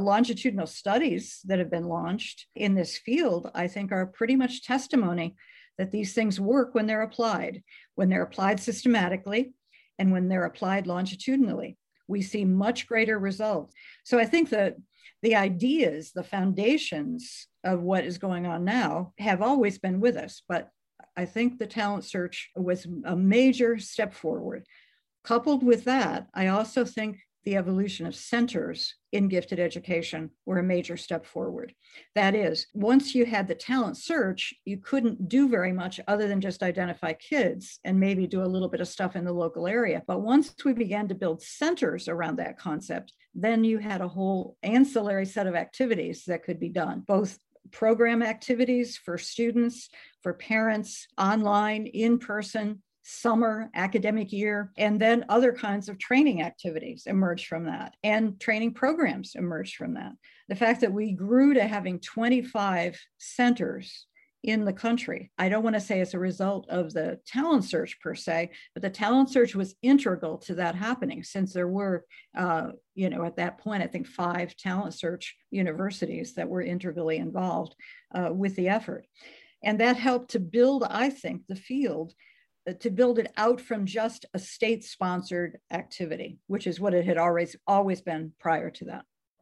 longitudinal studies that have been launched in this field, I think, are pretty much testimony that these things work when they're applied, when they're applied systematically, and when they're applied longitudinally. We see much greater results. So I think that the ideas, the foundations of what is going on now have always been with us, but I think the talent search was a major step forward. Coupled with that, I also think the evolution of centers in gifted education were a major step forward. That is, once you had the talent search, you couldn't do very much other than just identify kids and maybe do a little bit of stuff in the local area. But once we began to build centers around that concept, then you had a whole ancillary set of activities that could be done, both program activities for students, for parents, online, in person, summer academic year, and then other kinds of training activities emerged from that, and training programs emerged from that. The fact that we grew to having 25 centers in the country. I don't want to say as a result of the talent search per se, but the talent search was integral to that happening since there were, uh, you know, at that point, I think five talent search universities that were integrally involved uh, with the effort. And that helped to build, I think, the field to build it out from just a state sponsored activity, which is what it had always always been prior to that.